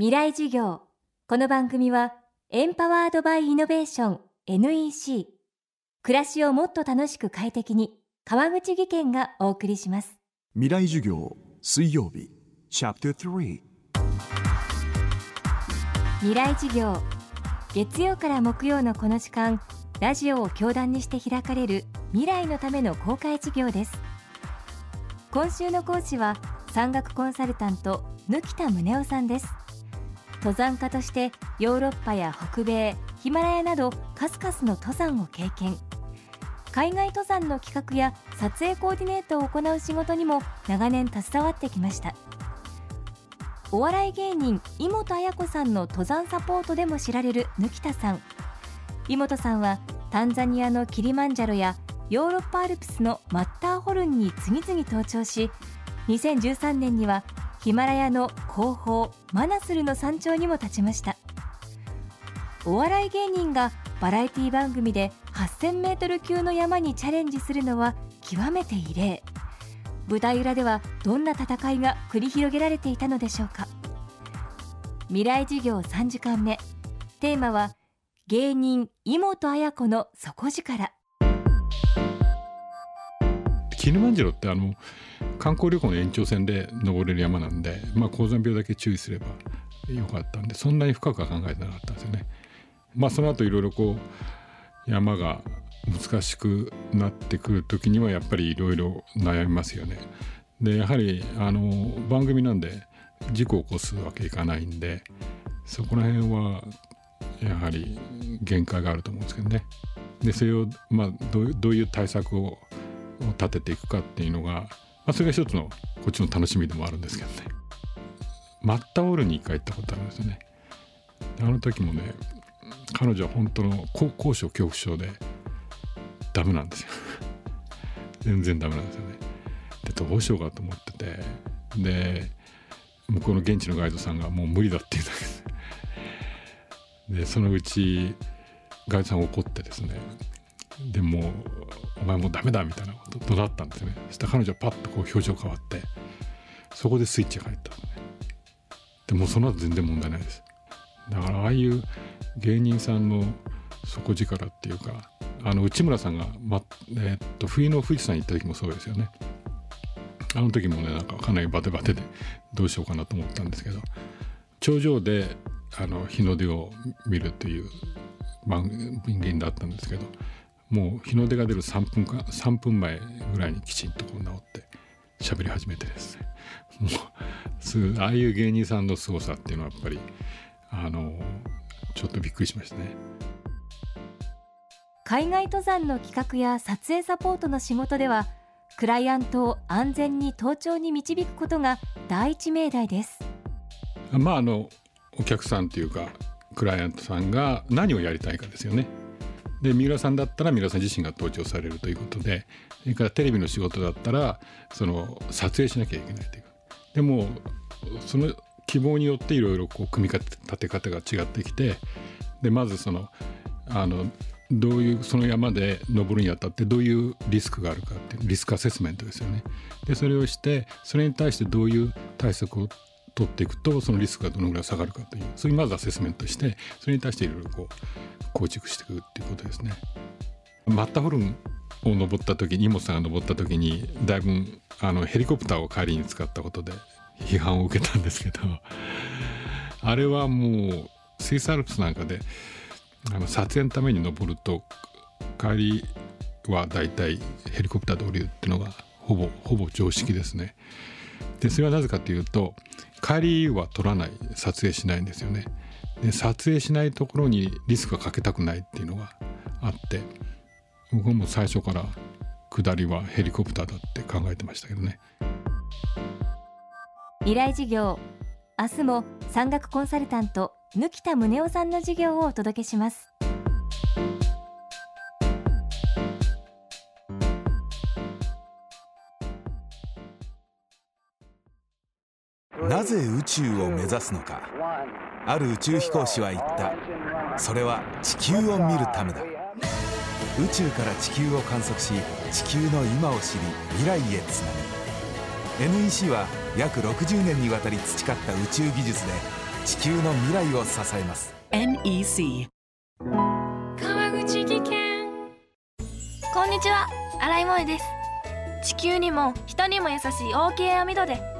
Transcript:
未来授業。この番組はエンパワードバイイノベーション NEC 暮らしをもっと楽しく快適に川口義賢がお送りします。未来授業水曜日チャプター3未来授業。月曜から木曜のこの時間ラジオを教壇にして開かれる未来のための公開授業です。今週の講師は山岳コンサルタント貫田宗夫さんです登山家としてヨーロッパや北米ヒマラヤなど数々の登山を経験。海外登山の企画や撮影コーディネートを行う仕事にも長年携わってきました。お笑い芸人井本彩子さんの登山サポートでも知られる貫田さん。井本さんはタンザニアのキリマンジャロやヨーロッパアルプスのマッターホルンに次々登頂し2013年にはヒマラヤの後方マナスルの山頂にも立ちました。お笑い芸人がバラエティ番組で8000メートル級の山にチャレンジするのは極めて異例。舞台裏ではどんな戦いが繰り広げられていたのでしょうか。未来授業3時間目。テーマは芸人井本彩子の底力。キルマンジロってあの観光旅行の延長線で登れる山なんで、まあ、高山病だけ注意すればよかったんでそんなに深くは考えてなかったんですよね。まあ、その後いろいろこう山が難しくなってくる時にはやっぱりいろいろ悩みますよね。でやはりあの番組なんで事故を起こすわけいかないんでそこら辺はやはり限界があると思うんですけどね。でそれを、まあ、どうどういう対策を立てていくかっていうのがまあ、それが一つのこっちの楽しみでもあるんですけどね。マッタオールに一回行ったことあるんですよね。あの時もね彼女は本当の高所恐怖症でダメなんですよ。全然ダメなんですよね。でどうしようかと思ってて。で向こうの現地のガイドさんがもう無理だって言うんだけどでそのうちガイドさん怒ってですねでもお前もうダメだみたいなこと怒鳴ったんですよね。そしたら彼女はパッとこう表情変わってそこでスイッチが入ったでもその後全然問題ないです。だからああいう芸人さんの底力っていうかあの内村さんが、まえー、っと冬の富士山行った時もそうですよね。あの時もねなんかかなりバテバテでどうしようかなと思ったんですけど頂上であの日の出を見るという番組だったんですけどもう日の出が出る3分か3分前ぐらいにきちんとこう治って喋り始めてですね。もうああいう芸人さんの凄さっていうのはやっぱりあのちょっとびっくりしましたね。海外登山の企画や撮影サポートの仕事ではクライアントを安全に登頂に導くことが第一命題です。まああのお客さんというかクライアントさんが何をやりたいかですよねで三浦さんだったら三浦さん自身が登場されるということでそれからテレビの仕事だったらその撮影しなきゃいけないというでもその希望によっていろいろ組み立て方が違ってきてでまずそのあのどういうその山で登るにあたってどういうリスクがあるかっていうリスクアセスメントですよね。でそれをしてそれに対してどういう対策を取っていくとそのリスクがどのぐらい下がるかというそれにまずアセスメントしてそれに対していろいろこう構築していくっていうことですね。マッタホルンを登った時に荷物さんが登った時にだいぶあのヘリコプターを帰りに使ったことで批判を受けたんですけどあれはもうスイスアルプスなんかであの撮影のために登ると帰りはだいたいヘリコプターで降りるっていうのがほぼほぼ常識ですね。でそれはなぜかというと帰りは撮らない撮影しないんですよね。で撮影しないところにリスクはかけたくないっていうのがあって僕も最初から下りはヘリコプターだって考えてましたけどね未来事業明日も山岳コンサルタント貫田宗夫さんの授業をお届けしますなぜ宇宙を目指すのか。ある宇宙飛行士は言った。それは地球を見るためだ。宇宙から地球を観測し地球の今を知り未来へつなぐ。NEC は約60年にわたり培った宇宙技術で地球の未来を支えます。NEC 川口技研。こんにちは。新井萌です。地球にも人にも優しい OK 網戸で